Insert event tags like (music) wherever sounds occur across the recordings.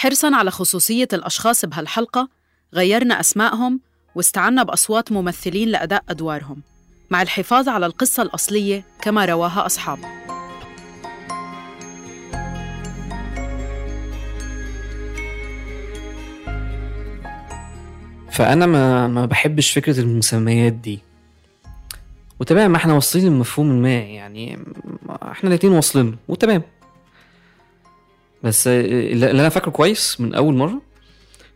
حرصاً على خصوصية الأشخاص بهالحلقة غيرنا أسمائهم واستعنا بأصوات ممثلين لأداء أدوارهم. مع الحفاظ على القصة الأصلية كما رواها أصحابها فأنا ما ما بحبش فكرة المسميات دي. وتمام إحنا واصلين لمفهوم ما يعني إحنا الاتنين واصلين وتمام. بس اللي أنا فاكره كويس من أول مرة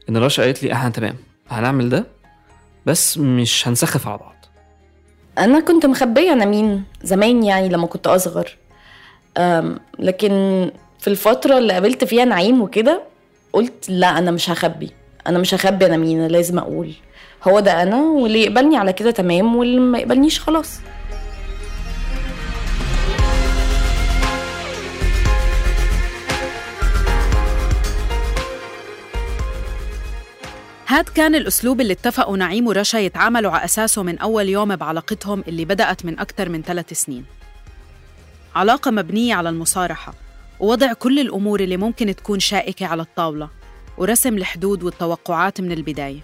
إن رشا قالت لي إحنا تمام هنعمل ده بس مش هنسخف على بعض. أنا كنت مخبية أنا مين زمان يعني لما كنت أصغر. لكن في الفترة اللي قابلت فيها نعيم وكده قلت لا أنا مش هخبي. أنا مش هخبي أنا مين أنا لازم أقول. هو ده أنا واللي يقبلني على كده تمام واللي ما يقبلنيش خلاص. هاد كان الأسلوب اللي اتفقوا نعيم ورشا يتعاملوا على أساسه من أول يوم بعلاقتهم اللي بدأت من أكثر من ثلاث سنين. علاقة مبنية على المصارحة ووضع كل الأمور اللي ممكن تكون شائكة على الطاولة ورسم الحدود والتوقعات من البداية.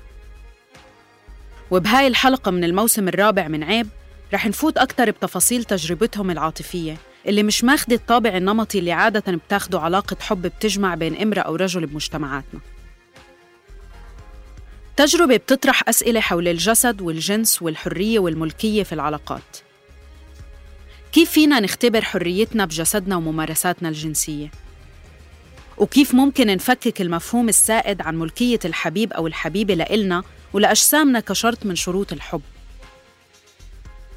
وبهاي الحلقة من الموسم الرابع من عيب رح نفوت أكتر بتفاصيل تجربتهم العاطفية اللي مش ماخدة الطابع النمطي اللي عادة بتاخده علاقة حب بتجمع بين امرأة أو رجل بمجتمعاتنا. تجربة بتطرح أسئلة حول الجسد والجنس والحرية والملكية في العلاقات. كيف فينا نختبر حريتنا بجسدنا وممارساتنا الجنسية؟ وكيف ممكن نفكك المفهوم السائد عن ملكية الحبيب أو الحبيبة لإلنا ولأجسامنا كشرط من شروط الحب؟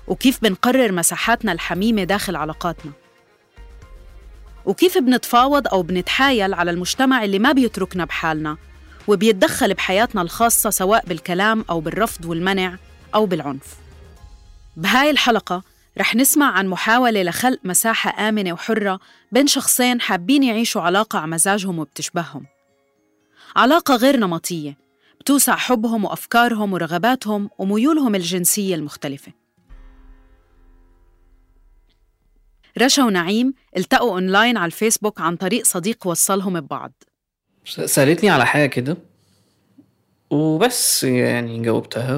وكيف بنقرر مساحاتنا الحميمة داخل علاقاتنا؟ وكيف بنتفاوض أو بنتحايل على المجتمع اللي ما بيتركنا بحالنا وبيتدخل بحياتنا الخاصة سواء بالكلام أو بالرفض والمنع أو بالعنف. بهاي الحلقة رح نسمع عن محاولة لخلق مساحة آمنة وحرة بين شخصين حابين يعيشوا علاقة على مزاجهم وبتشبههم. علاقة غير نمطية بتوسع حبهم وأفكارهم ورغباتهم وميولهم الجنسية المختلفة. رشا ونعيم التقوا أونلاين على الفيسبوك عن طريق صديق وصلهم ببعض. سألتني على حاجة كده وبس يعني جاوبتها.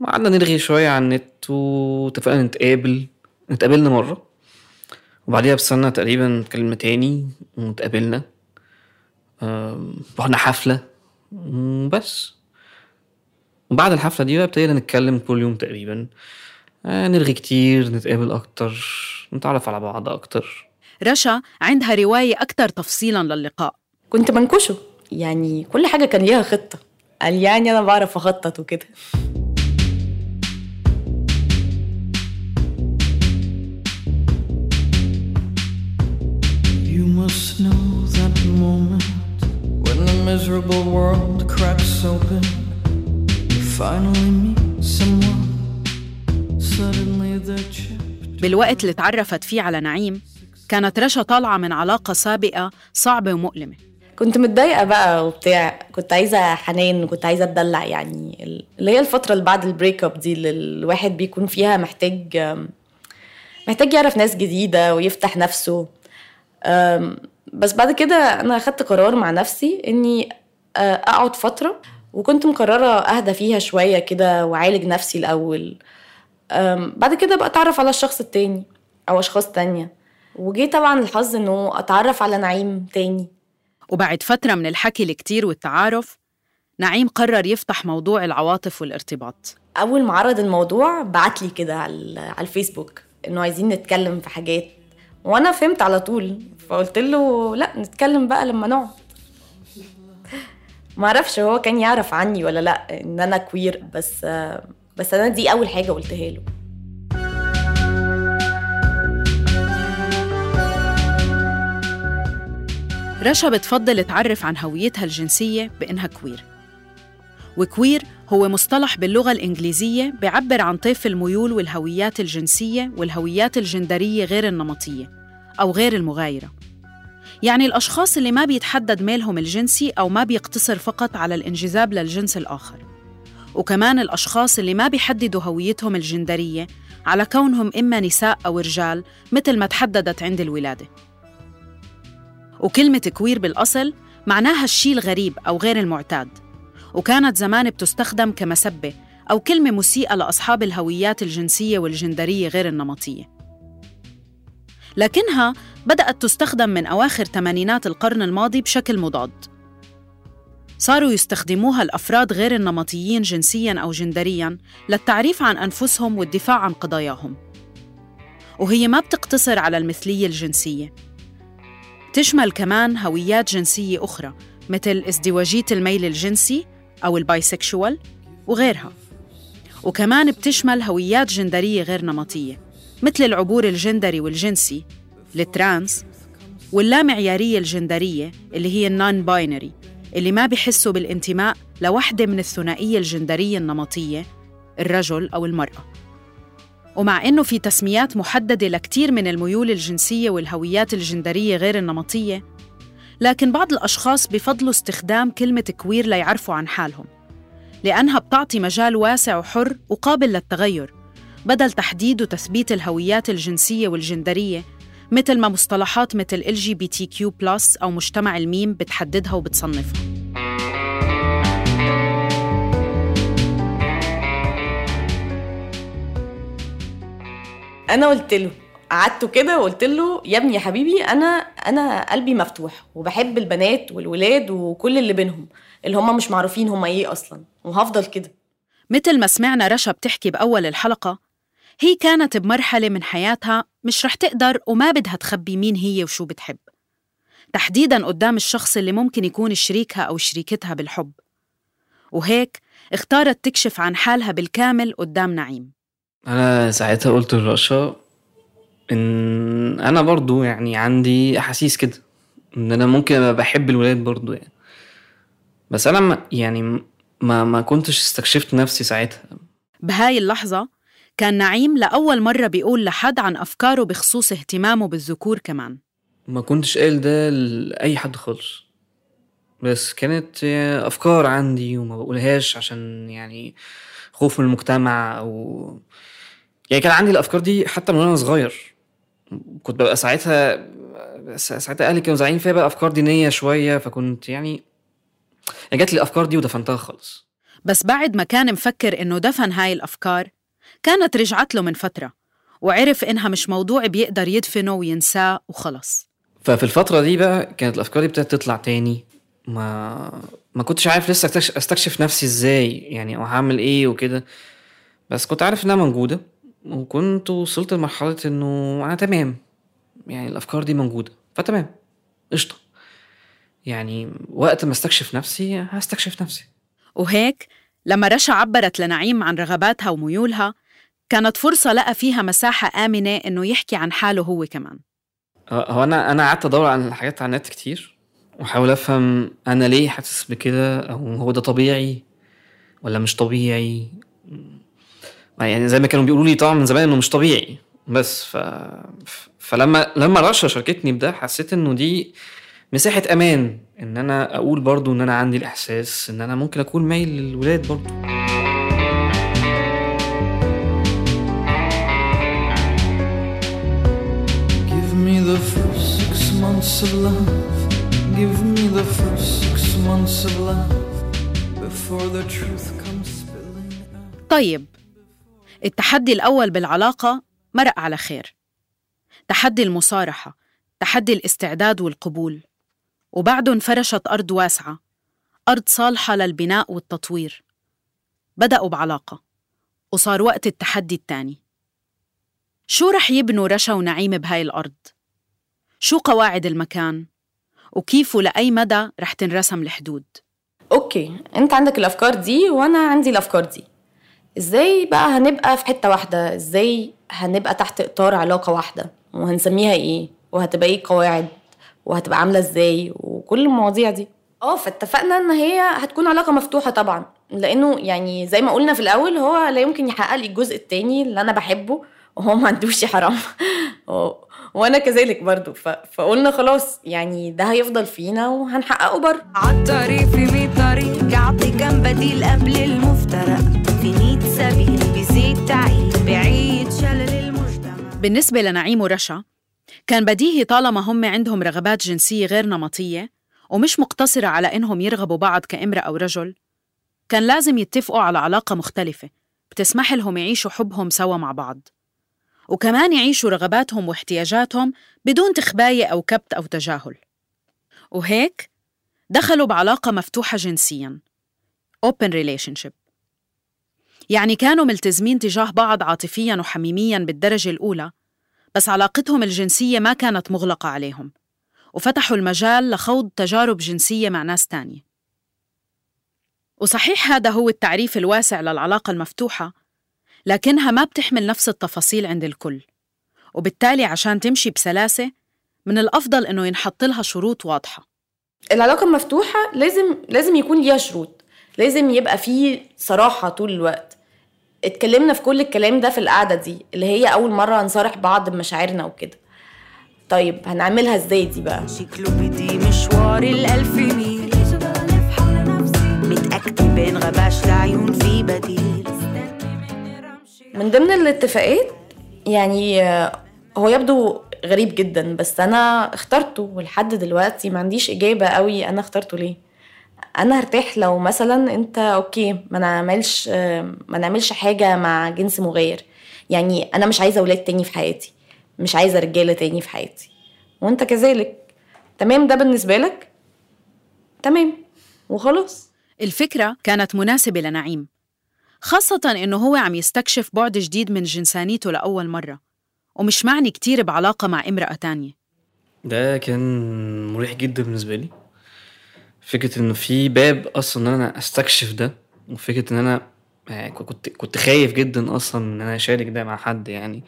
وقعدنا نرغي شوية على النت واتفقنا نتقابل اتقابلنا مرة وبعديها بسنة تقريبا اتكلمنا تاني واتقابلنا رحنا حفلة بس وبعد الحفلة دي بقى ابتدينا نتكلم كل يوم تقريبا آه، نرغي كتير نتقابل أكتر نتعرف على بعض أكتر رشا عندها رواية أكتر تفصيلا للقاء كنت منكشه يعني كل حاجة كان ليها خطة قال يعني أنا بعرف أخطط وكده You must know that moment when the miserable world cracks open. You finally meet someone. Suddenly they're chipped. بالوقت اللي تعرفت فيه على نعيم كانت رشا طالعة من علاقة سابقة صعبة ومؤلمة كنت متضايقة بقى وبتاع. كنت عايزة حنان وكنت عايزة أتدلع يعني. اللي هي الفترة اللي بعد ال break up دي اللي الواحد بيكون فيها محتاج محتاج يعرف ناس جديدة ويفتح نفسه. بس بعد كده أنا أخدت قرار مع نفسي إني أقعد فترة. وكنت مقررة أهدى فيها شوية كده وأعالج نفسي الأول. بعد كده بقى أتعرف على الشخص التاني أو أشخاص تانية. وجي طبعا الحظ إنه أتعرف على نعيم تاني. وبعد فترة من الحكي الكتير والتعارف نعيم قرر يفتح موضوع العواطف والارتباط. أول ما عرض الموضوع بعت لي كده على الفيسبوك إنه عايزين نتكلم في حاجات. وأنا فهمت على طول فقلت له لأ نتكلم بقى لما نقعد. ما أعرفش هو كان يعرف عني ولا لأ إن أنا queer بس بس أنا دي أول حاجة قلتها له. رشا بتفضل تعرف عن هويتها الجنسية بإنها queer. و queer هو مصطلح باللغة الإنجليزية بيعبر عن طيف الميول والهويات الجنسية والهويات الجندرية غير النمطية أو غير المغايرة. يعني الأشخاص اللي ما بيتحدد ميلهم الجنسي أو ما بيقتصر فقط على الانجذاب للجنس الآخر. وكمان الأشخاص اللي ما بيحددوا هويتهم الجندرية على كونهم إما نساء أو رجال مثل ما تحددت عند الولادة. وكلمة كوير بالأصل معناها الشيء الغريب أو غير المعتاد. وكانت زمان بتستخدم كمسبة أو كلمة مسيئة لأصحاب الهويات الجنسية والجندرية غير النمطية. لكنها بدأت تستخدم من أواخر ثمانينات القرن الماضي بشكل مضاد. صاروا يستخدموها الأفراد غير النمطيين جنسياً أو جندرياً للتعريف عن أنفسهم والدفاع عن قضاياهم. وهي ما بتقتصر على المثلية الجنسية. تشمل كمان هويات جنسية أخرى مثل ازدواجية الميل الجنسي أو البايسكشوال وغيرها. وكمان بتشمل هويات جندرية غير نمطية مثل العبور الجندري والجنسي ال trans واللامعيارية الجندرية اللي هي ال non-binary اللي ما بيحسوا بالانتماء لوحدة من الثنائية الجندرية النمطية الرجل أو المرأة. ومع إنه في تسميات محددة لكتير من الميول الجنسية والهويات الجندرية غير النمطية لكن بعض الأشخاص بفضلوا استخدام كلمة queer ليعرفوا عن حالهم لأنها بتعطي مجال واسع وحر وقابل للتغير بدل تحديد وتثبيت الهويات الجنسية والجندرية مثل ما مصطلحات مثل LGBTQ+, أو مجتمع الميم بتحددها وبتصنفها. أنا قلت له قعدته كده وقلت له يا ابني يا حبيبي أنا أنا قلبي مفتوح وبحب البنات والولاد وكل اللي بينهم اللي هم مش معروفين هم إيه أصلا وهفضل كده. مثل ما سمعنا رشا بتحكي بأول الحلقة هي كانت بمرحلة من حياتها مش رح تقدر وما بدها تخبي مين هي وشو بتحب. تحديداً قدام الشخص اللي ممكن يكون شريكها أو شريكتها بالحب. وهيك اختارت تكشف عن حالها بالكامل قدام نعيم. أنا ساعتها قلت لرشا إن أنا برضو يعني عندي أحاسيس كده إن أنا ممكن أبقى بحب الولاد برضو يعني. بس أنا ما يعني ما ما كنتش استكشفت نفسي ساعتها. بهاي اللحظة كان نعيم لأول مرة بيقول لحد عن أفكاره بخصوص اهتمامه بالذكور كمان. ما كنتش قايل ده لأي حد خالص. بس كانت أفكار عندي وما بقولهاش عشان يعني خوف من المجتمع أو يعني كان عندي الأفكار دي حتى من وأنا صغير. كنت ببقى ساعتها ساعتها أهلي كانوا زعلانين فيا بقى أفكار دينية شوية فكنت يعني جات لي الأفكار دي ودفنتها خالص. بس بعد ما كان مفكر إنه دفن هاي الأفكار كانت رجعت له من فترة وعرف إنها مش موضوع بيقدر يدفنه وينساه وخلص ففي الفترة دي بقى كانت الأفكار دي ابتدت تطلع تاني. ما ما كنتش عارف لسه أستكشف, أستكشف نفسي إزاي يعني أو هعمل إيه وكده. بس كنت عارف إنها موجودة. وكنت وصلت لمرحلة إنه أنا تمام. يعني الأفكار دي موجودة فتمام. قشطة. يعني وقت ما استكشف نفسي هستكشف نفسي. وهيك لما رشا عبرت لنعيم عن رغباتها وميولها كانت فرصة لقى فيها مساحة آمنة إنه يحكي عن حاله هو كمان. هو أنا أنا قعدت أدور على الحاجات على النت كتير وأحاول أفهم أنا ليه حاسس بكده أو هو ده طبيعي ولا مش طبيعي يعني زي ما كانوا بيقولوا لي طبعا من زمان إنه مش طبيعي بس ف... فلما لما رشا شاركتني بده حسيت إنه دي مساحة أمان إن أنا أقول برضو إن أنا عندي الإحساس إن أنا ممكن أكون مايل للولاد برضو Give me the first six months of love. Give me the first six months of love before the truth comes spilling out. طيب التحدي الأول بالعلاقة مرق على خير تحدي المصارحة تحدي الاستعداد والقبول وبعده انفرشت أرض واسعة أرض صالحة للبناء والتطوير بدأوا بعلاقة وصار وقت التحدي التاني شو رح يبنوا رشا ونعيم بهاي الأرض؟ شو قواعد المكان؟ وكيف ولأي مدى رح تنرسم الحدود؟ أوكي أنت عندك الأفكار دي وأنا عندي الأفكار دي إزاي بقى هنبقى في حتة واحدة؟ إزاي هنبقى تحت إطار علاقة واحدة؟ وهنسميها إيه؟ وهتبقى إيه قواعد وهتبقى عاملة إزاي؟ وكل المواضيع دي. آه فاتفقنا إن هي هتكون علاقة مفتوحة طبعا. لأنه يعني زي ما قلنا في الأول هو لا يمكن يحقق لي الجزء التاني اللي أنا بحبه وهو ما عندوش يا حرام (laughs) وأنا كذلك برضو. ف... فقلنا خلاص يعني ده هيفضل فينا وهنحققه بره عالطريق في مية طريق يعطي كم بديل قبل المفترق. في مية سبيل بزيد تعيد بعيد شلل المجتمع. بالنسبة لنعيم ورشا كان بديهي طالما هم عندهم رغبات جنسية غير نمطية ومش مقتصرة على إنهم يرغبوا بعض كامرأة أو رجل. كان لازم يتفقوا على علاقة مختلفة بتسمح لهم يعيشوا حبهم سوا مع بعض. وكمان يعيشوا رغباتهم واحتياجاتهم بدون تخباية أو كبت أو تجاهل. وهيك دخلوا بعلاقة مفتوحة جنسياً. Open relationship. يعني كانوا ملتزمين تجاه بعض عاطفياً وحميمياً بالدرجة الأولى بس علاقتهم الجنسية ما كانت مغلقة عليهم وفتحوا المجال لخوض تجارب جنسية مع ناس تانية. وصحيح هذا هو التعريف الواسع للعلاقة المفتوحة لكنها ما بتحمل نفس التفاصيل عند الكل. وبالتالي عشان تمشي بسلاسة من الأفضل إنه ينحط لها شروط واضحة. العلاقة المفتوحة لازم لازم يكون ليها شروط. لازم يبقى فيه صراحة طول الوقت. اتكلمنا في كل الكلام ده في القعدة دي اللي هي أول مرة نصارح بعض بمشاعرنا وكده. طيب هنعملها إزاي دي بقى؟ شكله بدي مشوار الألف ميل. متأكدة غباش لعيون في بديل. من ضمن الاتفاقات يعني آه، هو يبدو غريب جدا بس أنا اخترته ولحد دلوقتي ما عنديش إجابة قوي أنا اخترته ليه. أنا هرتاح لو مثلا أنت أوكي ما نعملش آه، ما نعملش حاجة مع جنس مغاير يعني أنا مش عايزة أولاد تاني في حياتي مش عايزة رجالة تاني في حياتي. وأنت كذلك. تمام؟ ده بالنسبة لك؟ تمام. وخلاص. الفكرة كانت مناسبة لنعيم. خاصة إنه هو عم يستكشف بعد جديد من جنسانيته لأول مرة ومش معني كتير بعلاقة مع امرأة تانية. ده كان مريح جدا بالنسبة لي. فكرة إنه في باب أصلا إن أنا أستكشف ده وفكرة إن أنا يعني كنت كنت خايف جدا أصلا إن أنا أشارك ده مع حد يعني.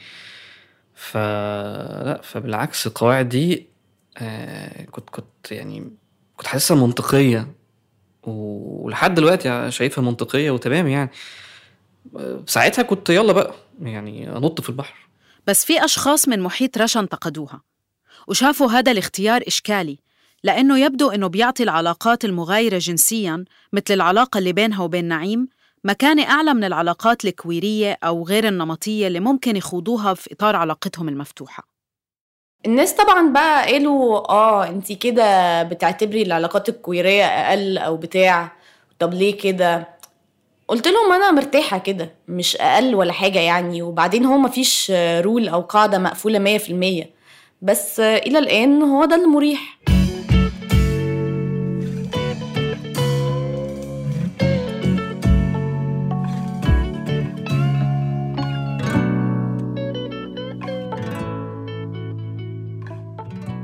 ف لا فبالعكس القواعد دي آه، كنت كنت يعني كنت حاسسها منطقية ولحد دلوقتي شايفها منطقية وتمام يعني. آه، ساعتها كنت يلا بقى يعني أنط في البحر. بس في أشخاص من محيط رشا انتقدوها وشافوا هذا الاختيار إشكالي لأنه يبدو إنه بيعطي العلاقات المغايرة جنسياً مثل العلاقة اللي بينها وبين نعيم مكانة أعلى من العلاقات الكويرية أو غير النمطية اللي ممكن يخوضوها في إطار علاقتهم المفتوحة. الناس طبعا بقى قالوا آه انتي كده بتعتبري العلاقات الكويرية أقل أو بتاع طب ليه كده؟ قلت لهم أنا مرتاحة كده مش أقل ولا حاجة يعني وبعدين هو مفيش رول أو مية في المية. بس إلى الآن هو ده المريح.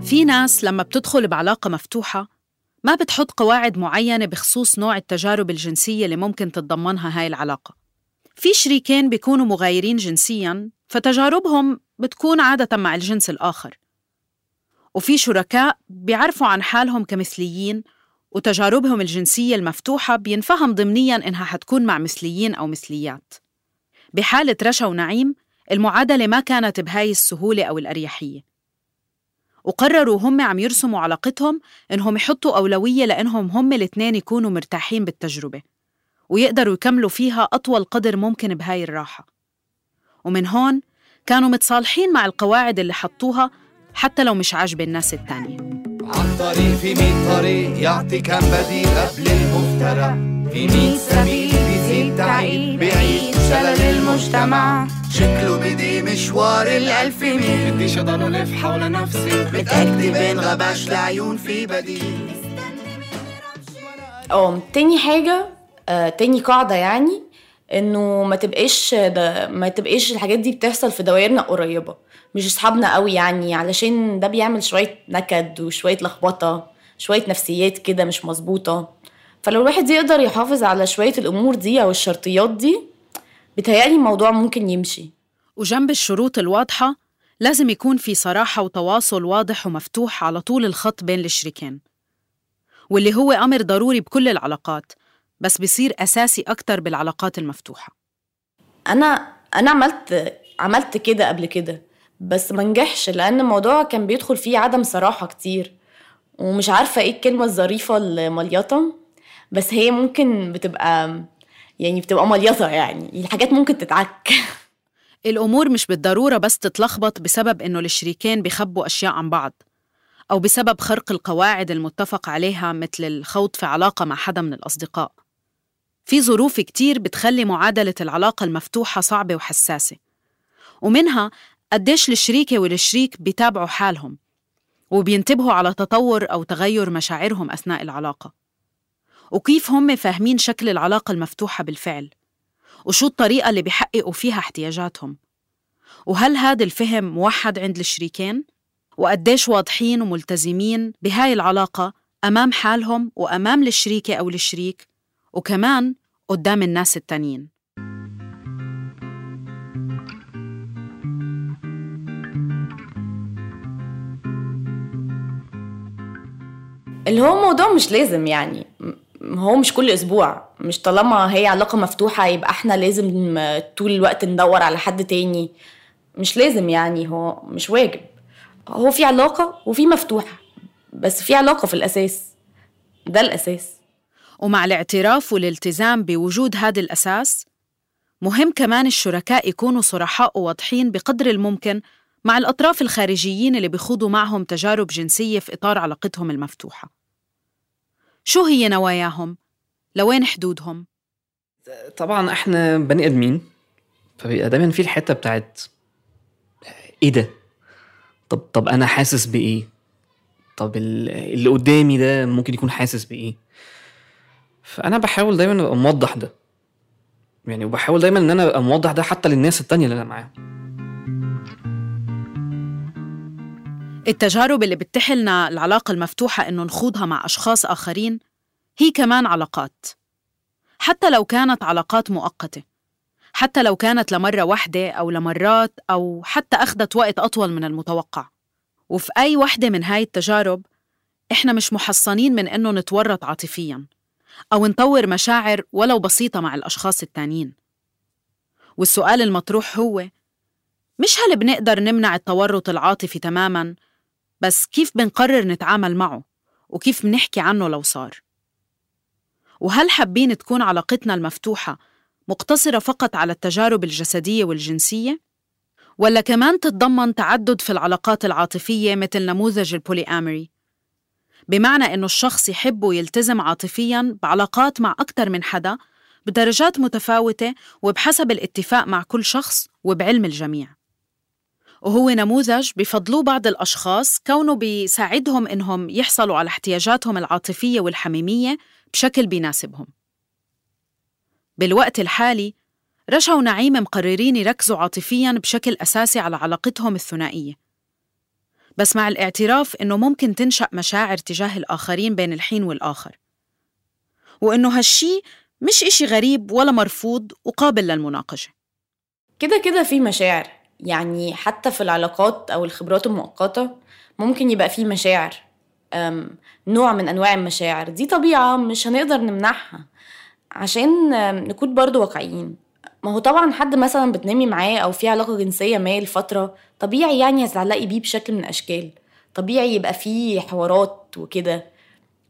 في ناس لما بتدخل بعلاقة مفتوحة ما بتحط قواعد معينة بخصوص نوع التجارب الجنسية اللي ممكن تتضمنها هاي العلاقة. في شريكين بيكونوا مغايرين جنسياً فتجاربهم بتكون عادة مع الجنس الآخر. وفي شركاء بيعرفوا عن حالهم كمثليين وتجاربهم الجنسية المفتوحة بينفهم ضمنياً إنها حتكون مع مثليين أو مثليات. بحالة رشا ونعيم المعادلة ما كانت بهاي السهولة أو الأريحية. وقرروا هم عم يرسموا علاقتهم إنهم يحطوا أولوية لإنهم هم الاثنين يكونوا مرتاحين بالتجربة ويقدروا يكملوا فيها أطول قدر ممكن بهاي الراحة. ومن هون كانوا متصالحين مع القواعد اللي حطوها حتى لو مش عاجبة الناس التانية. عن طريق في مية طريق يعطي كم بديل قبل المفترى. في مية سبيل بيزيد تعيد بعيد شلل المجتمع. شكله بدي مشوار الألف ميل. بديش أضل ألف حول نفسي. متأكدة بين غباش لعيون في بديل. آه تاني حاجة آه تاني قاعدة يعني إنه ما تبقاش ده ما تبقاش الحاجات دي بتحصل في دوائرنا قريبة. مش أصحابنا قوي يعني علشان ده بيعمل شوية نكد وشوية لخبطة شوية نفسيات كده مش مظبوطة. فلو الواحد يقدر يحافظ على شوية الأمور دي أو الشرطيات دي بيتهيألي الموضوع ممكن يمشي. وجنب الشروط الواضحة لازم يكون في صراحة وتواصل واضح ومفتوح على طول الخط بين الشريكين واللي هو أمر ضروري بكل العلاقات بس بيصير أساسي أكتر بالعلاقات المفتوحة. أنا أنا عملت عملت كده قبل كده بس ما نجحش لأن الموضوع كان بيدخل فيه عدم صراحة كتير ومش عارفة إيه الكلمة الظريفة المليطه بس هي ممكن بتبقى يعني بتبقى مليطه يعني. الحاجات ممكن تتعك. الأمور مش بالضرورة بس تتلخبط بسبب إنه الشريكين بيخبوا أشياء عن بعض أو بسبب خرق القواعد المتفق عليها مثل الخوض في علاقة مع حدا من الأصدقاء. في ظروف كتير بتخلي معادلة العلاقة المفتوحة صعبة وحساسة ومنها قديش الشريكة والشريك بيتابعوا حالهم وبينتبهوا على تطور أو تغير مشاعرهم أثناء العلاقة. وكيف هم فاهمين شكل العلاقة المفتوحة بالفعل وشو الطريقة اللي بيحققوا فيها احتياجاتهم وهل هذا الفهم موحد عند الشريكين؟ وقديش واضحين وملتزمين بهاي العلاقة أمام حالهم وأمام الشريكة أو الشريك وكمان قدام الناس التانيين اللي هو موضوع مش لازم يعني هو مش كل أسبوع. مش طالما هي علاقة مفتوحة يبقى إحنا لازم طول الوقت ندور على حد تاني. مش لازم يعني هو مش واجب. هو في علاقة وفي مفتوحة بس في علاقة في الأساس. ده الأساس. ومع الاعتراف والالتزام بوجود هذا الأساس مهم كمان الشركاء يكونوا صرحاء وواضحين بقدر الممكن مع الأطراف الخارجيين اللي بيخوضوا معهم تجارب جنسية في إطار علاقتهم المفتوحة. شو هي نواياهم؟ لوين حدودهم؟ طبعا إحنا بني آدمين فبيبقى دايما في الحتة بتاعت إيه ده؟ طب طب أنا حاسس بإيه؟ طب ال- اللي قدامي ده ممكن يكون حاسس بإيه؟ فأنا بحاول دايما أبقى موضح ده. يعني وبحاول دايما إن أنا أبقى موضح ده حتى للناس التانية اللي أنا معاهم. التجارب اللي بتحلنا العلاقة المفتوحة إنه نخوضها مع أشخاص آخرين هي كمان علاقات. حتى لو كانت علاقات مؤقتة حتى لو كانت لمرة واحدة أو لمرات أو حتى أخذت وقت أطول من المتوقع. وفي أي وحدة من هاي التجارب إحنا مش محصنين من إنه نتورط عاطفياً أو نطور مشاعر ولو بسيطة مع الأشخاص التانيين. والسؤال المطروح هو مش هل بنقدر نمنع التورط العاطفي تماماً بس كيف بنقرر نتعامل معه وكيف بنحكي عنه لو صار؟ وهل حابين تكون علاقتنا المفتوحة مقتصرة فقط على التجارب الجسدية والجنسية؟ ولا كمان تتضمن تعدد في العلاقات العاطفية مثل نموذج البوليامري بمعنى إنه الشخص يحب ويلتزم عاطفياً بعلاقات مع أكثر من حدا بدرجات متفاوتة وبحسب الاتفاق مع كل شخص وبعلم الجميع. وهو نموذج بفضلوه بعض الأشخاص كونه بيساعدهم إنهم يحصلوا على احتياجاتهم العاطفية والحميمية بشكل بيناسبهم. بالوقت الحالي رشا ونعيم مقررين يركزوا عاطفياً بشكل أساسي على علاقتهم الثنائية. بس مع الاعتراف إنه ممكن تنشأ مشاعر تجاه الآخرين بين الحين والآخر. وإنه هالشي مش إشي غريب ولا مرفوض وقابل للمناقشة. كده كده في مشاعر. يعني حتى في العلاقات أو الخبرات المؤقتة ممكن يبقى في مشاعر نوع من أنواع المشاعر. دي طبيعة مش هنقدر نمنعها عشان نكون برضو واقعيين. ما هو طبعا حد مثلا بتنامي معاه أو في علاقة جنسية ما لفترة طبيعي يعني هتتعلقي بيه بشكل من الأشكال. طبيعي يبقى فيه حوارات وكده.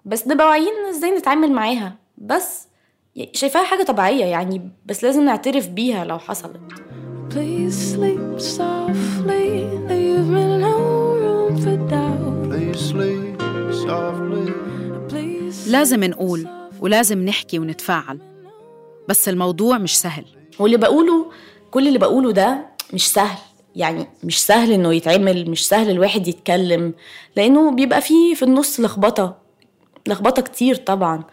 بس نبقى واعيين إزاي نتعامل معاها؟ بس شايفاها حاجة طبيعية يعني بس لازم نعترف بيها لو حصلت. Please sleep softly, leave me no room for doubt. Please sleep softly. Please لازم نقول ولازم نحكي ونتفاعل. بس الموضوع مش سهل. واللي بقوله كل اللي بقوله ده مش سهل. يعني مش سهل إنه يتعمل مش سهل الواحد يتكلم لأنه بيبقى فيه في النص لخبطة لخبطة كتير طبعا.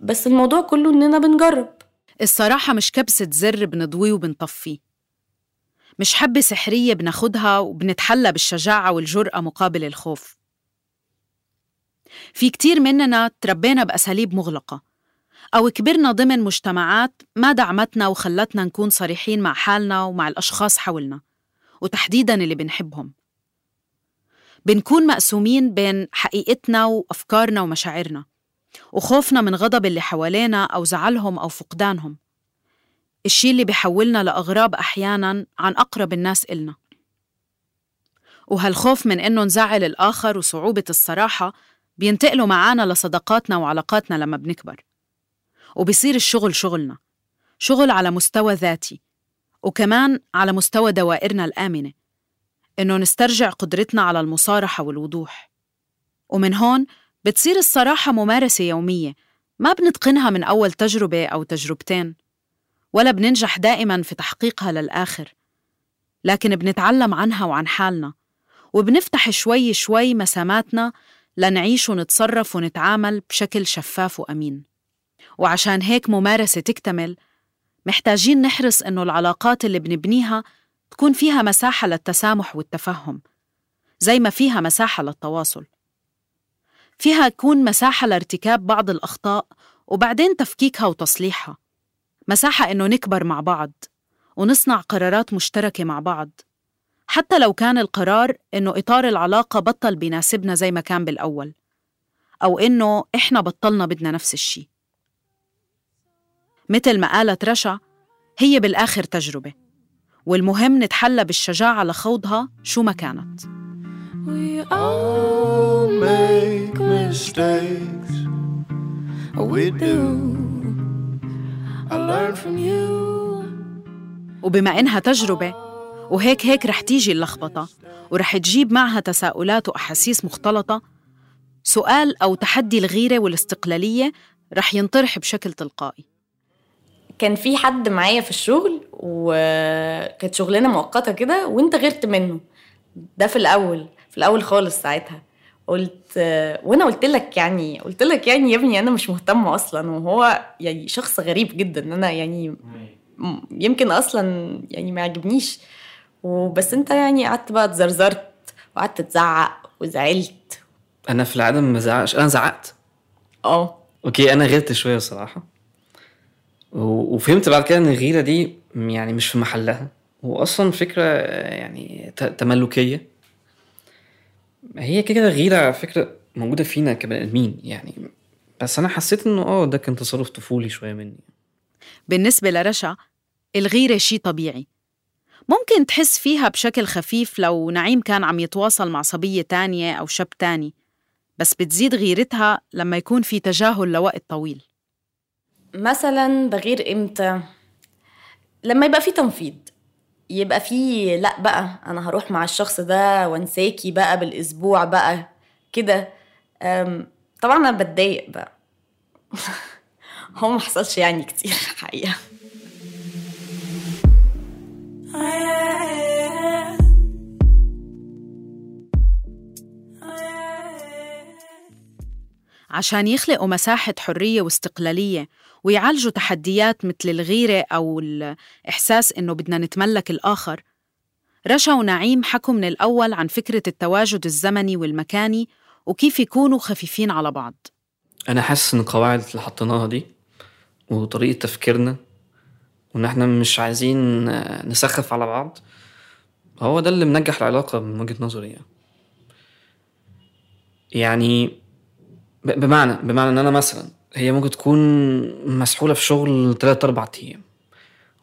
بس الموضوع كله إننا بنجرب. الصراحة مش كبسة زر بنضويه وبنطفيه. مش حبة سحرية بناخدها وبنتحلى بالشجاعة والجرأة مقابل الخوف. في كتير مننا تربينا بأساليب مغلقة أو كبرنا ضمن مجتمعات ما دعمتنا وخلتنا نكون صريحين مع حالنا ومع الأشخاص حولنا وتحديداً اللي بنحبهم. بنكون مقسومين بين حقيقتنا وأفكارنا ومشاعرنا وخوفنا من غضب اللي حوالينا أو زعلهم أو فقدانهم. الشي اللي بيحولنا لأغراب أحياناً عن أقرب الناس إلنا. وهالخوف من إنه نزعل الآخر وصعوبة الصراحة بينتقلوا معانا لصداقاتنا وعلاقاتنا لما بنكبر. وبيصير الشغل شغلنا شغل على مستوى ذاتي وكمان على مستوى دوائرنا الآمنة إنه نسترجع قدرتنا على المصارحة والوضوح. ومن هون بتصير الصراحة ممارسة يومية ما بنتقنها من أول تجربة أو تجربتين. ولا بننجح دائما في تحقيقها للآخر. لكن بنتعلم عنها وعن حالنا وبنفتح شوي شوي مساماتنا لنعيش ونتصرف ونتعامل بشكل شفاف وأمين. وعشان هيك ممارسة تكتمل محتاجين نحرص إنه العلاقات اللي بنبنيها تكون فيها مساحة للتسامح والتفهم زي ما فيها مساحة للتواصل. فيها تكون مساحة لارتكاب بعض الأخطاء وبعدين تفكيكها وتصليحها. مساحة إنه نكبر مع بعض ونصنع قرارات مشتركة مع بعض حتى لو كان القرار إنه إطار العلاقة بطل بيناسبنا زي ما كان بالأول أو إنه إحنا بطلنا بدنا نفس الشي مثل ما قالت رشا هي بالآخر تجربة والمهم نتحلى بالشجاعة لخوضها شو ما كانت We all make mistakes. We do. وبما إنها تجربة وهيك هيك رح تيجي اللخبطة ورح تجيب معها تساؤلات وأحاسيس مختلطة سؤال أو تحدي الغيرة والاستقلالية رح ينطرح بشكل تلقائي. كان في حد معايا في الشغل وكانت شغلانة مؤقتة كده وانت غيرت منه. ده في الأول في الأول خالص ساعتها. قلت وأنا قلت لك يعني قلت لك يعني يا ابني أنا مش مهتمة أصلا وهو يعني شخص غريب جدا أنا يعني يمكن أصلا يعني ما يعجبنيش وبس أنت يعني قعدت بقى اتزرزرت وقعدت تزعق وزعلت. أنا في العاده ما بزعقش أنا زعقت. آه. أوكي أنا غيرت شوية الصراحه و- وفهمت بعد كده إن الغيرة دي يعني مش في محلها. واصلا فكرة يعني تملكية. هي كده غيرة فكرة موجودة فينا كبني آدمين يعني بس أنا حسيت إنه آه ده كان تصرف طفولي شوية مني. بالنسبة لرشا الغيرة شي طبيعي. ممكن تحس فيها بشكل خفيف لو نعيم كان عم يتواصل مع صبية تانية أو شاب تاني بس بتزيد غيرتها لما يكون في تجاهل لوقت طويل. مثلا بغير إمتى؟ لما يبقى في تنفيض يبقى في لأ بقى أنا هروح مع الشخص ده وأنساكي بقى بالأسبوع بقى كده. طبعا أنا بتضايق بقى. (laughs) هو ما حصلش يعني كتير (laughs) الحقيقة عشان يخلقوا مساحة حرية واستقلالية ويعالجوا تحديات مثل الغيرة أو الإحساس إنه بدنا نتملك الآخر. رشا ونعيم حكوا من الأول عن فكرة التواجد الزمني والمكاني وكيف يكونوا خفيفين على بعض. أنا حاسس إن القواعد اللي حطيناها دي وطريقة تفكيرنا وان إحنا مش عايزين نسخف على بعض هو ده اللي منجح العلاقة من وجهة نظري يعني. يعني بمعنى بمعنى إن أنا مثلا هي ممكن تكون مسحولة في شغل 3 4 أيام.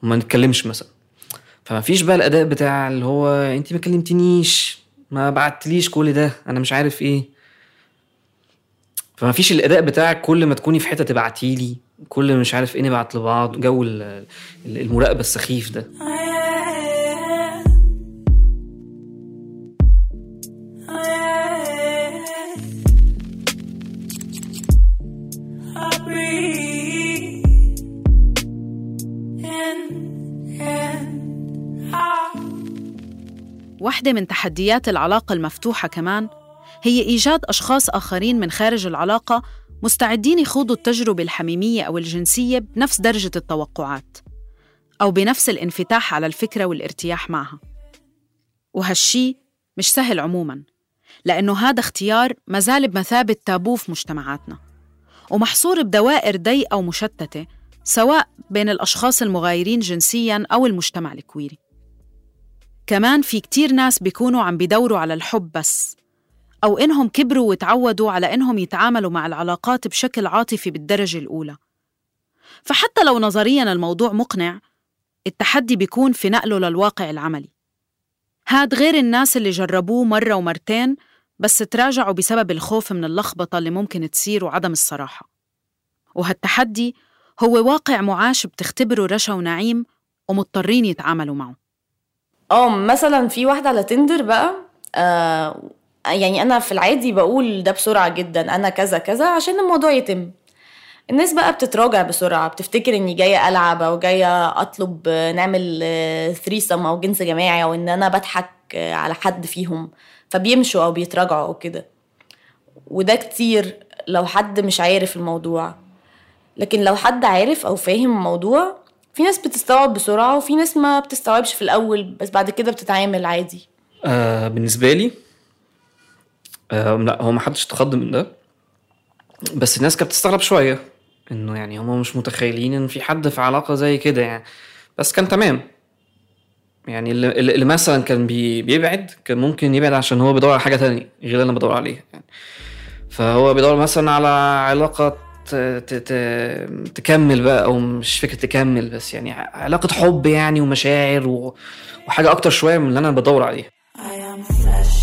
وما نتكلمش مثلا. فما فيش بقى الأداء بتاع اللي هو أنت ما كلمتنيش ما بعتليش كل ده أنا مش عارف إيه. فما فيش الأداء بتاعك كل ما تكوني في حتة تبعتيلي كل مش عارف إيه نبعت لبعض جو ال- ال- المراقبة السخيف ده. من تحديات العلاقة المفتوحة كمان هي إيجاد أشخاص آخرين من خارج العلاقة مستعدين يخوضوا التجربة الحميمية أو الجنسية بنفس درجة التوقعات أو بنفس الانفتاح على الفكرة والارتياح معها. وهالشي مش سهل عموماً لأنه هذا اختيار مازال بمثابة تابو في مجتمعاتنا ومحصور بدوائر ضيقة ومشتتة سواء بين الأشخاص المغايرين جنسياً أو المجتمع الكويري. كمان في كتير ناس بيكونوا عم بيدوروا على الحب بس أو إنهم كبروا وتعودوا على إنهم يتعاملوا مع العلاقات بشكل عاطفي بالدرجة الأولى. فحتى لو نظرياً الموضوع مقنع التحدي بيكون في نقله للواقع العملي. هاد غير الناس اللي جربوه مرة ومرتين بس تراجعوا بسبب الخوف من اللخبطة اللي ممكن تصير وعدم الصراحة. وهالتحدي هو واقع معاش بتختبره رشا ونعيم ومضطرين يتعاملوا معه. آه مثلا في واحدة على تندر بقى آه يعني أنا في العادي بقول ده بسرعة جدا أنا كذا كذا عشان الموضوع يتم. الناس بقى بتتراجع بسرعة بتفتكر إني جاية ألعب أو جاية أطلب نعمل ثريسم أو جنس جماعي أو إن أنا بضحك على حد فيهم. فبيمشوا أو بيتراجعوا أو كده. وده كتير لو حد مش عارف الموضوع. لكن لو حد عارف أو فاهم الموضوع في ناس بتستوعب بسرعة وفي ناس ما بتستوعبش في الأول بس بعد كده بتتعامل عادي. آه بالنسبة لي آه لا هو ما حدش اتخض من ده. بس الناس كانت بتستغرب شوية إنه يعني هم مش متخيلين إن في حد في علاقة زي كده يعني. بس كان تمام. يعني اللي, اللي مثلا كان بي بيبعد كان ممكن يبعد عشان هو بيدور على حاجة تانية غير اللي أنا بدور عليها يعني. فهو بيدور مثلا على علاقة تكمل بقى أو مش فكرة تكمل بس يعني علاقة حب يعني ومشاعر و- وحاجة أكتر شوية من اللي أنا بدور عليها I am flesh,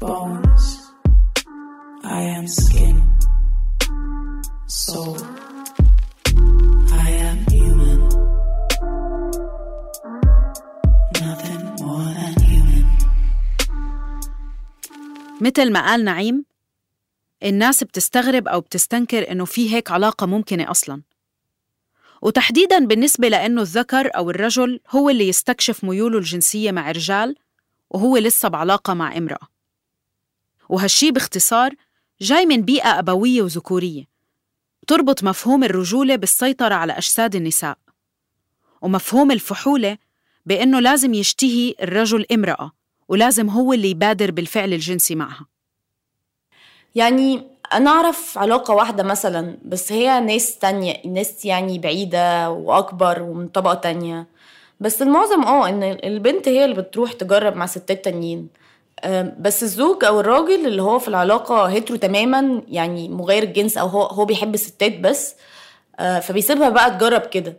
bones. I am skin, soul. I am human. Nothing more than human. مثل ما قال نعيم الناس بتستغرب أو بتستنكر إنه في هيك علاقة ممكنة أصلاً. وتحديداً بالنسبة لأنه الذكر أو الرجل هو اللي يستكشف ميوله الجنسية مع رجال وهو لسه بعلاقة مع امرأة. وهالشي باختصار جاي من بيئة أبوية وذكورية. تربط مفهوم الرجولة بالسيطرة على أجساد النساء. ومفهوم الفحولة بأنه لازم يشتهي الرجل امرأة ولازم هو اللي يبادر بالفعل الجنسي معها. يعني أنا أعرف علاقة واحدة مثلا بس هي ناس تانية ناس يعني بعيدة وأكبر ومن طبقة تانية. بس المعظم آه إن البنت هي اللي بتروح تجرب مع ستات تانيين. بس الزوج أو الراجل اللي هو في العلاقة هيترو تماما يعني مغير الجنس أو هو هو بيحب الستات بس آه، فبيسيبها بقى تجرب كده.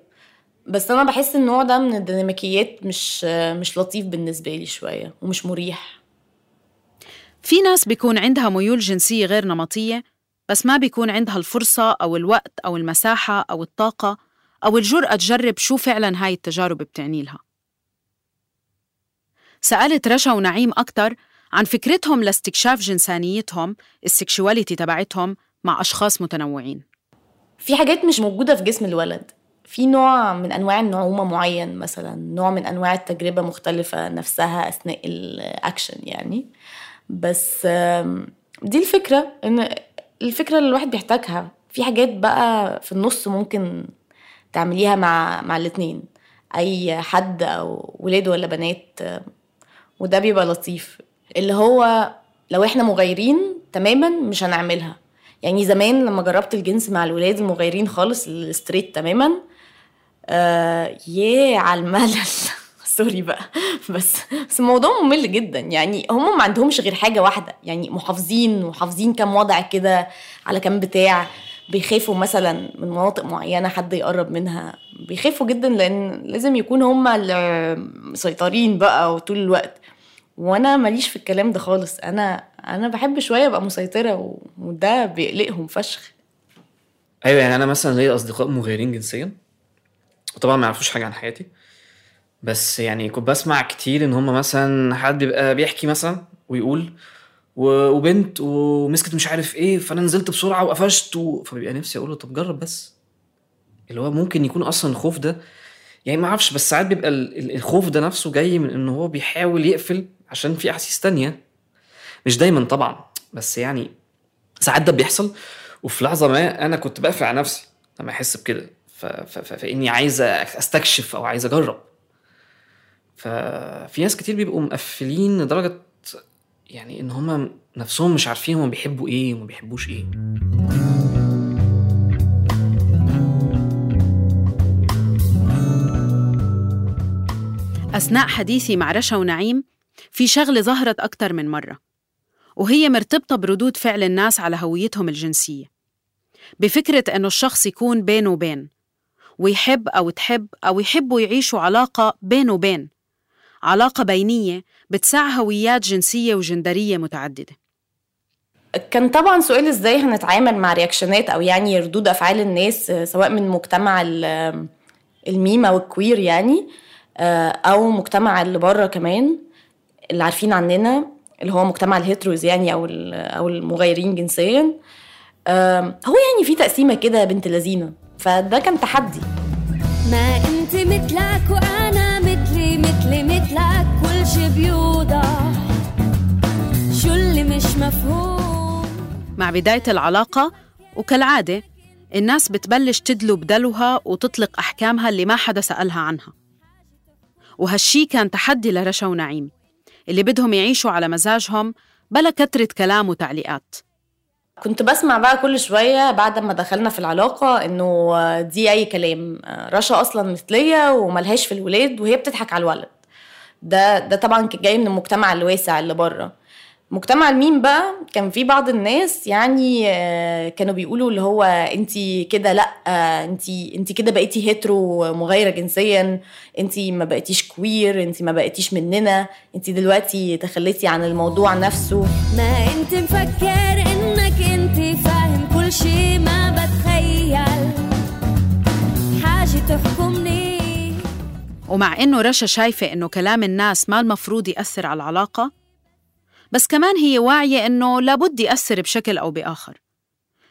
بس أنا بحس النوع ده من الديناميكيات مش مش لطيف بالنسبة لي شوية ومش مريح. في ناس بيكون عندها ميول جنسية غير نمطية بس ما بيكون عندها الفرصة أو الوقت أو المساحة أو الطاقة أو الجرأة تجرب شو فعلا هاي التجارب بتعني لها. سألت رشا ونعيم أكتر عن فكرتهم لاستكشاف جنسانيتهم ال sexuality تبعتهم مع أشخاص متنوعين. في حاجات مش موجودة في جسم الولد. في نوع من أنواع النعومة معين مثلا نوع من أنواع التجربة مختلفة نفسها أثناء الأكشن يعني. بس دي الفكرة إن الفكرة اللي الواحد بيحتاجها. في حاجات بقى في النص ممكن تعمليها مع مع الاتنين. أي حد أو ولاد ولا بنات وده بيبقى لطيف. اللي هو لو إحنا مغايرين تماما مش هنعملها. يعني زمان لما جربت الجنس مع الولاد المغايرين خالص ال straight تماما آه ياه على الملل. (laughs) sorry بقى. (laughs) بس بس الموضوع ممل جدا. يعني هم ما عندهمش غير حاجة واحدة. يعني محافظين وحافظين كام وضع كده على كام بتاع. بيخافوا مثلا من مناطق معينة حد يقرب منها. بيخافوا جدا لأن لازم يكون هم مسيطرين بقى وطول الوقت. وأنا ماليش في الكلام ده خالص. أنا أنا بحب شوية أبقى مسيطرة وده بيقلقهم فشخ. أيوه يعني أنا مثلا ليا أصدقاء مغيرين جنسيا. وطبعا ما يعرفوش حاجة عن حياتي. بس يعني كنت بسمع كتير إن هم مثلا حد يبقى بيحكي مثلا ويقول وبنت ومسكت مش عارف إيه فأنا نزلت بسرعة وقفشت و... فبيبقى نفسي أقول له طب جرب بس. اللي هو ممكن يكون أصلا الخوف ده يعني ما أعرفش بس ساعات بيبقى ال- ال- الخوف ده نفسه جاي من إن هو بيحاول يقفل عشان في أحاسيس تانية. مش دايما طبعا بس يعني ساعات ده بيحصل. وفي لحظة ما أنا كنت بقفل على نفسي لما أحس بكده ف... ف... ف... فإني عايز أستكشف أو عايز أجرب. ففي ناس كتير بيبقوا مقفلين لدرجة يعني إن هم نفسهم مش عارفين هم بيحبوا إيه وما بيحبوش إيه. أثناء حديثي مع رشا ونعيم في شغلة ظهرت أكتر من مرة وهي مرتبطة بردود فعل الناس على هويتهم الجنسية بفكرة أنه الشخص يكون بين وبين ويحب أو تحب أو يحبوا يعيشوا علاقة بين وبين. علاقة بينية بتسع هويات جنسية وجندرية متعددة. كان طبعا سؤال إزاي هنتعامل مع رياكشنات أو يعني ردود أفعال الناس آه، سواء من مجتمع ال- الميم أو ال queer يعني آه، أو مجتمع اللي بره كمان اللي عارفين عننا اللي هو مجتمع ال heteros يعني أو أو المغايرين جنسيا. هو يعني في تقسيمة كده بنت لذينة فده كان تحدي. ما انت مثلك مثلي مثلك كل شي بيوضح شو اللي مش مفهوم؟ مع بداية العلاقة وكالعادة الناس بتبلش تدلو بدلوها وتطلق أحكامها اللي ما حدا سألها عنها. وهالشي كان تحدي لرشا ونعيم اللي بدهم يعيشوا على مزاجهم بلا كترة كلام وتعليقات. كنت بسمع بقى كل شوية بعد ما دخلنا في العلاقة إنه دي أي كلام. رشا أصلا مثلية وملهاش في الولاد وهي بتضحك على الولد. ده ده طبعا جاي من المجتمع الواسع اللي بره. مجتمع الميم بقى كان في بعض الناس يعني آه، كانوا بيقولوا اللي هو انت كده لأ انت انت كده بقيتي hetero مغايره جنسيا انت ما بقيتيش queer انت ما بقيتيش مننا انت دلوقتي تخليتي عن الموضوع نفسه. ما انت مفكر انك انت فاهم كل شي ما بتخيل. حاجة تحكمني ومع إنه رشا شايفة إنه كلام الناس ما المفروض يأثر على العلاقة بس كمان هي واعية إنه لابد يأثر بشكل أو بآخر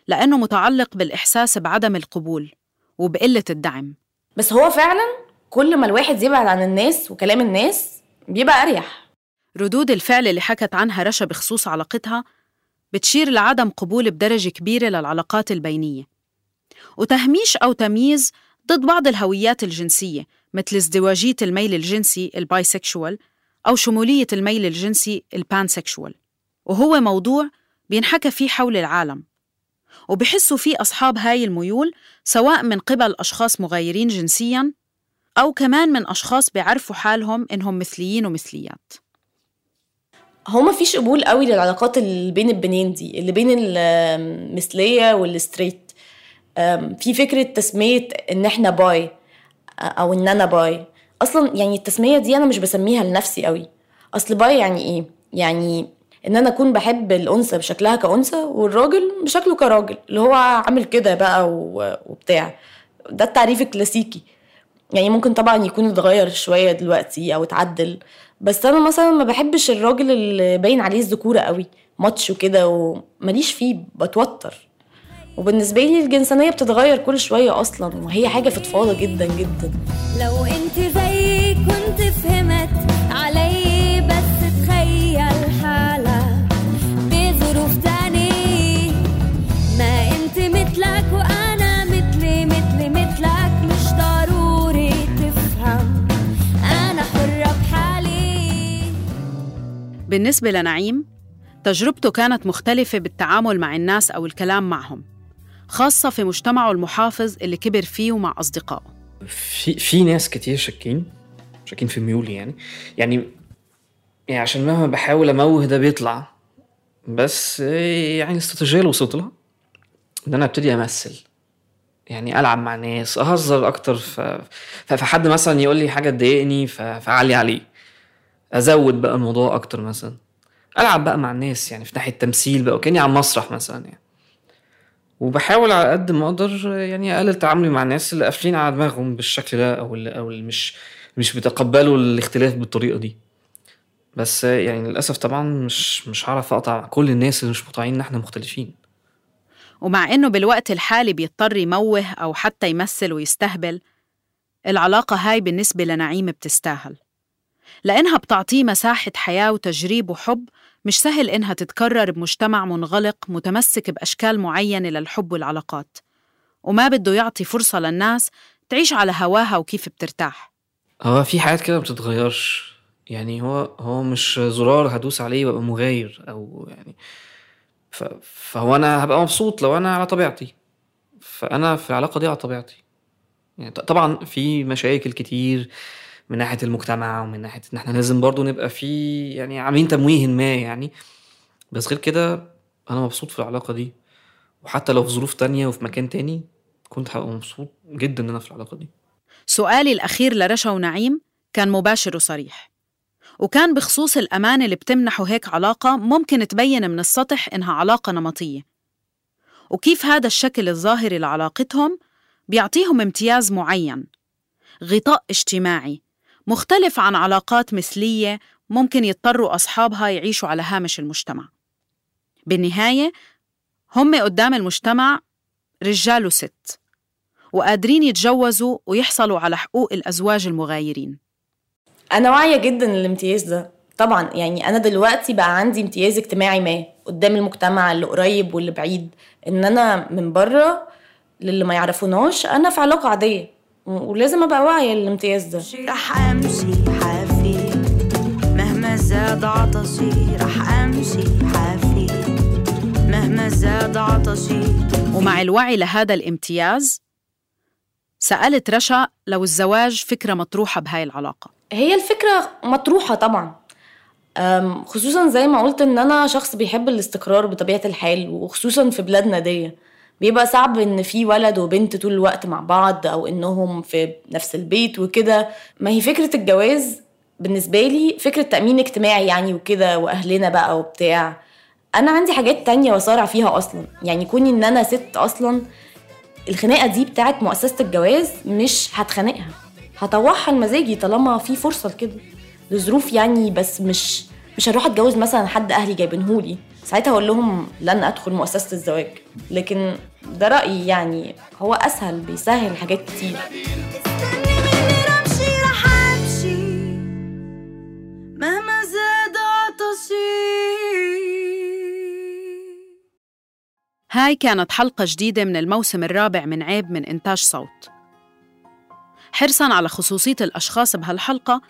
لأنه متعلق بالإحساس بعدم القبول وبقلة الدعم. بس هو فعلا كل ما الواحد يبعد عن الناس وكلام الناس بيبقى أريح. ردود الفعل اللي حكت عنها رشا بخصوص علاقتها بتشير لعدم قبول بدرجة كبيرة للعلاقات البينية. وتهميش أو تمييز ضد بعض الهويات الجنسية مثل ازدواجية الميل الجنسي ال bisexual أو شمولية الميل الجنسي ال pansexual. وهو موضوع بينحكى فيه حول العالم. وبحسوا فيه أصحاب هاي الميول سواء من قبل أشخاص مغايرين جنسياً أو كمان من أشخاص بيعرفوا حالهم إنهم مثليين ومثليات. هو ما فيش قبول قوي للعلاقات اللي بين البنين دي اللي بين المثلية وال straight. في فكرة تسمية إن إحنا bi أو إن أنا bi. أصلا يعني التسمية دي أنا مش بسميها لنفسي قوي أصل bi يعني إيه؟ يعني إن أنا أكون بحب الأنثى بشكلها كأنثى والراجل بشكله كراجل اللي هو عامل كده بقى وبتاع. ده التعريف الكلاسيكي. يعني ممكن طبعا يكون اتغير شوية دلوقتي أو اتعدل. بس أنا مثلا ما بحبش الراجل اللي باين عليه الذكورة قوي macho وكده ومليش فيه بتوتر. وبالنسبة لي الجنسانية بتتغير كل شوية أصلا وهي حاجة فضفاضه جدا جدا. لو انت زيي كنت فهمت علي بس تخيل حالك بظروف تاني. ما انت مثلك وأنا مثلي مثلي مثلك مش ضروري تفهم. أنا حرة بحالي. بالنسبة لنعيم تجربته كانت مختلفة بالتعامل مع الناس أو الكلام معهم. خاصة في مجتمعه المحافظ اللي كبر فيه ومع أصدقائه. في في ناس كتير شاكين شاكين في ميولي يعني. يعني يعني عشان مهما بحاول أموه ده بيطلع بس يعني الاستراتيجيه اللي وصلت لها إن أنا أبتدي أمثل. يعني ألعب مع ناس أهزر أكتر. ف... ف- فحد مثلا يقول لي حاجة تضايقني ف... فأعلي عليه. أزود بقى الموضوع أكتر مثلا. ألعب بقى مع الناس يعني في ناحية تمثيل بقى وكأني على المسرح مثلا يعني. وبحاول على قد ما أقدر يعني أقلل تعاملي مع الناس اللي قافلين على دماغهم بالشكل ده أو اللي أو اللي مش مش بيتقبلوا الاختلاف بالطريقة دي. بس يعني للأسف طبعا مش مش هعرف أقطع كل الناس اللي مش مقتنعين إن إحنا مختلفين. ومع إنه بالوقت الحالي بيضطر يموه أو حتى يمثل ويستهبل العلاقة هاي بالنسبة لنعيم بتستاهل. لأنها بتعطيه مساحة حياة وتجريب وحب مش سهل إنها تتكرر بمجتمع منغلق متمسك بأشكال معينة للحب والعلاقات وما بده يعطي فرصة للناس تعيش على هواها وكيف بترتاح. هو في حاجات كده بتتغيرش يعني هو هو مش زرار هدوس عليه وابقى مغاير أو يعني ف... فهو أنا هبقى مبسوط لو أنا على طبيعتي فأنا في العلاقة دي على طبيعتي. يعني طبعا في مشاكل كتير من ناحية المجتمع ومن ناحية إن إحنا لازم برضو نبقى في يعني عاملين تمويه ما يعني. بس غير كده أنا مبسوط في العلاقة دي. وحتى لو في ظروف تانية وفي مكان تاني كنت هبقى مبسوط جدا إن أنا في العلاقة دي. سؤالي الأخير لرشا ونعيم كان مباشر وصريح. وكان بخصوص الأمان اللي بتمنحه هيك علاقة ممكن تبين من السطح إنها علاقة نمطية. وكيف هذا الشكل الظاهري لعلاقتهم بيعطيهم امتياز معين؟ غطاء اجتماعي مختلف عن علاقات مثلية ممكن يضطروا أصحابها يعيشوا على هامش المجتمع. بالنهاية هم قدام المجتمع رجال وست وقادرين يتجوزوا ويحصلوا على حقوق الأزواج المغايرين. أنا واعية جدا للامتياز ده. طبعا يعني أنا دلوقتي بقى عندي امتياز اجتماعي ما قدام المجتمع اللي قريب واللي بعيد. إن أنا من بره للي ما يعرفوناش أنا في علاقة عادية. و- ولازم أبقى واعية للامتياز ده. رح أمشي حافي مهما زاد عطشي رح أمشي حافي مهما زاد عطشي. ومع الوعي لهذا الامتياز سألت رشا لو الزواج فكرة مطروحة بهاي العلاقة. هي الفكرة مطروحة طبعا. خصوصا زي ما قلت إن أنا شخص بيحب الاستقرار بطبيعة الحال وخصوصا في بلادنا دي. بيبقى صعب إن في ولد وبنت طول الوقت مع بعض أو إنهم في نفس البيت وكده. ما هي فكرة الجواز بالنسبة لي فكرة تأمين اجتماعي يعني وكده وأهلنا بقى وبتاع. أنا عندي حاجات تانية وصارع فيها أصلا. يعني كوني إن أنا ست أصلا الخناقة دي بتاعت مؤسسة الجواز مش هتخانقها. هطوعها لمزاجي طالما في فرصة لكده. لظروف يعني بس مش مش هروح أتجوز مثلا حد أهلي جايبينهولي. ساعتها أقول لهم لن ادخل مؤسسة الزواج لكن ده رأيي يعني. هو اسهل بيسهل حاجات كتير. استني مني امشي رح امشي. مهما زاد عطشي. هاي كانت حلقة جديدة من الموسم الرابع من عيب من إنتاج صوت. حرصاً على خصوصية الأشخاص بهالحلقة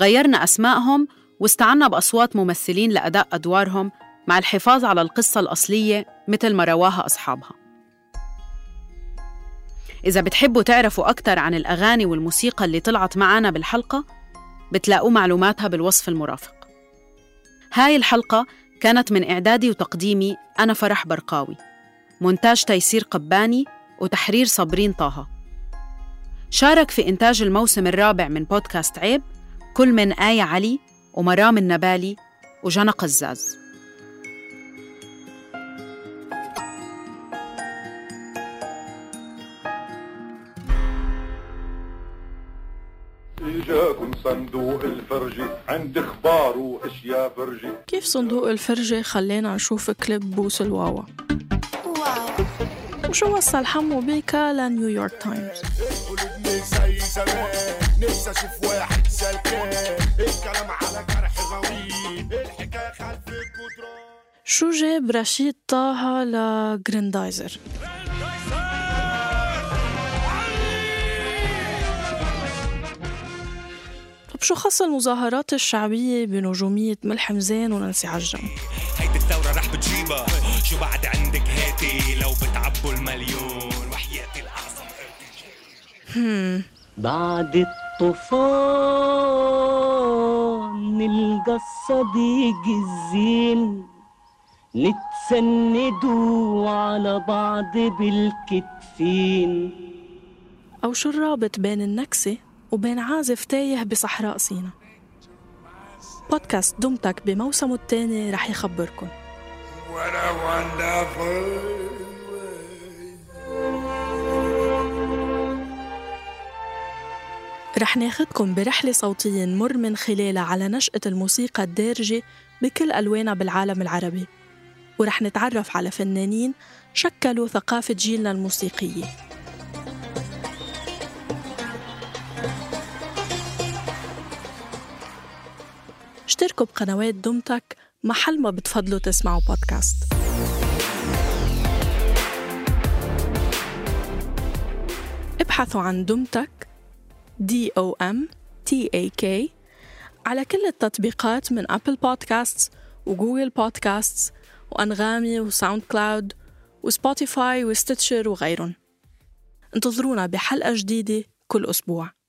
غيرنا أسمائهم واستعنا بأصوات ممثلين لأداء أدوارهم مع الحفاظ على القصة الأصلية مثل ما رواها أصحابها. إذا بتحبوا تعرفوا أكثر عن الأغاني والموسيقى اللي طلعت معنا بالحلقة بتلاقوا معلوماتها بالوصف المرافق. هاي الحلقة كانت من إعدادي وتقديمي أنا فرح برقاوي. مونتاج تيسير قباني وتحرير صابرين طه. شارك في إنتاج الموسم الرابع من بودكاست عيب كل من آية علي ومرام النبالي وجنى قزاز. عند أخبار واشياء فرجة كيف صندوق الفرجة خلينا نشوف كليب بوس الواوا؟ وشو وصل حمو بيكا لنيويورك تايمز؟ زي زمان نفسي أشوف واحد الكلام على جرح غويط الحكاية خلف شو جاب رشيد طه لجريندايزر؟ شو خص المظاهرات الشعبية بنجومية ملحم زين ونانسي عجرم. هيدي الثورة رح بتجيبها. شو بعد عندك هاتي لو بتعبوا المليون؟ وحياتي الأعظم. بعد الطوفان نلقى الصديق الزين نتسندوا على بعض بالكتفين. أو شو الرابط بين النكسة؟ وبين عازف تايه بصحراء سينا بودكاست دمتك بموسمه الثاني رح يخبركن رح ناخدكم برحلة صوتية نمر من خلالها على نشأة الموسيقى الدارجة بكل ألوانها بالعالم العربي. ورح نتعرف على فنانين شكلوا ثقافة جيلنا الموسيقية. اشتركوا بقنوات دمتك محل ما بتفضلوا تسمعوا بودكاست ابحثوا عن دمتك D O M T A K على كل التطبيقات من Apple Podcasts و Google Podcasts وأنغامي و SoundCloud و Spotify و Stitcher وغيرهم انتظرونا بحلقة جديدة كل أسبوع.